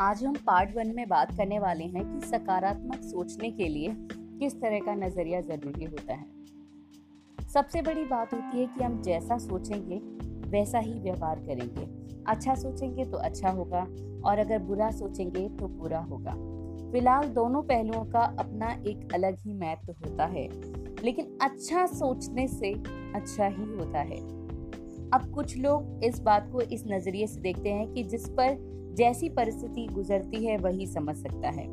आज हम part one में बात करने वाले हैं कि सकारात्मक सोचने के लिए किस तरह का नज़रिया ज़रूरी होता है। सबसे बड़ी बात होती है कि हम जैसा सोचेंगे, वैसा ही व्यवहार करेंगे। अच्छा सोचेंगे तो अच्छा होगा और अगर बुरा सोचेंगे तो बुरा होगा। फ़िलहाल दोनों पहलुओं का अपना एक अलग ही महत्व होता है, लेकिन अच्छा सोचने से अच्छा ही होता है। अब कुछ लोग इस बात को इस नज़रिए से देखते हैं कि जिस पर जैसी परिस्थिति गुजरती है, वही समझ सकता है।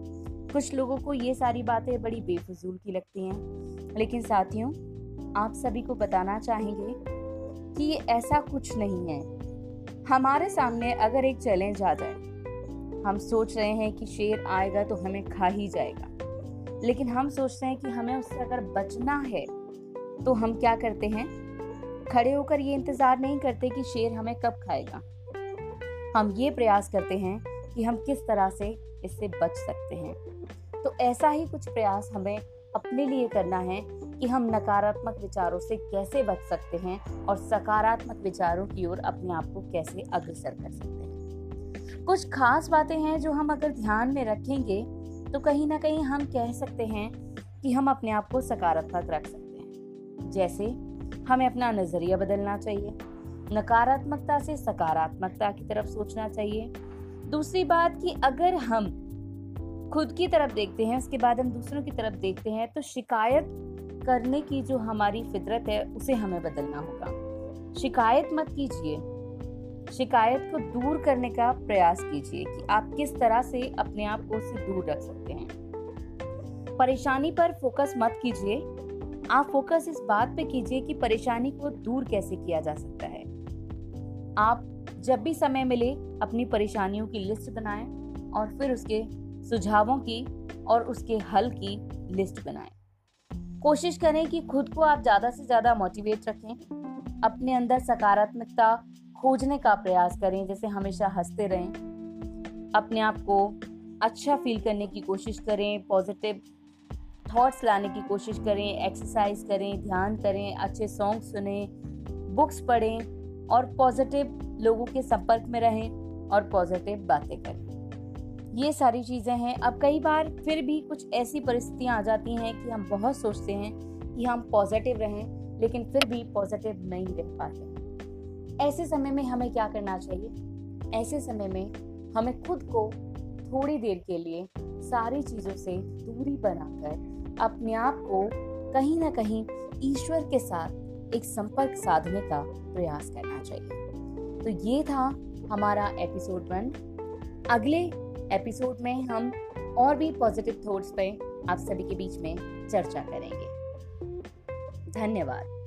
कुछ लोगों को ये सारी बातें बड़ी बेफजूल की लगती हैं, लेकिन साथियों, आप सभी को बताना चाहेंगे कि ये ऐसा कुछ नहीं है। हमारे सामने अगर एक चैलेंज आ जाए, हम सोच रहे हैं कि शेर आएगा तो हमें खा ही जाएगा, लेकिन हम सोचते हैं कि हमें उससे अगर बचना है तो हम क्या करते हैं? खड़े होकर ये इंतज़ार नहीं करते कि शेर हमें कब खाएगा। हम ये प्रयास करते हैं कि हम किस तरह से इससे बच सकते हैं। तो ऐसा ही कुछ प्रयास हमें अपने लिए करना है कि हम नकारात्मक विचारों से कैसे बच सकते हैं और सकारात्मक विचारों की ओर अपने आप को कैसे अग्रसर कर सकते हैं। कुछ खास बातें हैं जो हम अगर ध्यान में रखेंगे तो कहीं ना कहीं हम कह सकते हैं कि हम अपने आप को सकारात्मक रख सकते हैं। जैसे हमें अपना नज़रिया बदलना चाहिए। नकारात्मकता से सकारात्मकता की तरफ़ सोचना चाहिए। दूसरी बात कि अगर हम खुद की तरफ़ देखते हैं, उसके बाद हम दूसरों की तरफ़ देखते हैं तो शिकायत करने की जो हमारी फितरत है, उसे हमें बदलना होगा। शिकायत मत कीजिए। शिकायत को दूर करने का प्रयास कीजिए कि आप किस तरह से अपने आप को उससे दूर रख सकते हैं। परेशानी पर फोकस मत कीजिए। आप फोकस इस बात पे कीजिए कि परेशानी को दूर कैसे किया जा सकता है। आप जब भी समय मिले, अपनी परेशानियों की लिस्ट बनाएँ और फिर उसके सुझावों की और उसके हल की लिस्ट बनाएँ। कोशिश करें कि खुद को आप ज़्यादा से ज़्यादा मोटिवेट रखें। अपने अंदर सकारात्मकता खोजने का प्रयास करें, जैसे हमेशा हँसते रहें। अपने आप को अच्छा फील करने की कोशिश करें पॉजिटिव थॉट्स लाने की कोशिश करें एक्सरसाइज करें, ध्यान करें, अच्छे सॉन्ग सुने बुक्स पढ़ें और पॉजिटिव लोगों के संपर्क में रहें और पॉजिटिव बातें करें। ये सारी चीज़ें हैं। अब कई बार फिर भी कुछ ऐसी परिस्थितियाँ आ जाती हैं कि हम बहुत सोचते हैं कि हम पॉजिटिव रहें, लेकिन फिर भी पॉजिटिव नहीं रह पाते ऐसे समय में हमें क्या करना चाहिए? ऐसे समय में हमें खुद को थोड़ी देर के लिए सारी चीज़ों से दूरी बनाकर अपने आप को कहीं ना कहीं ईश्वर के साथ एक संपर्क साधने का प्रयास करना चाहिए। तो ये था हमारा एपिसोड वन अगले एपिसोड में हम और भी पॉजिटिव थॉट्स पे आप सभी के बीच में चर्चा करेंगे। धन्यवाद।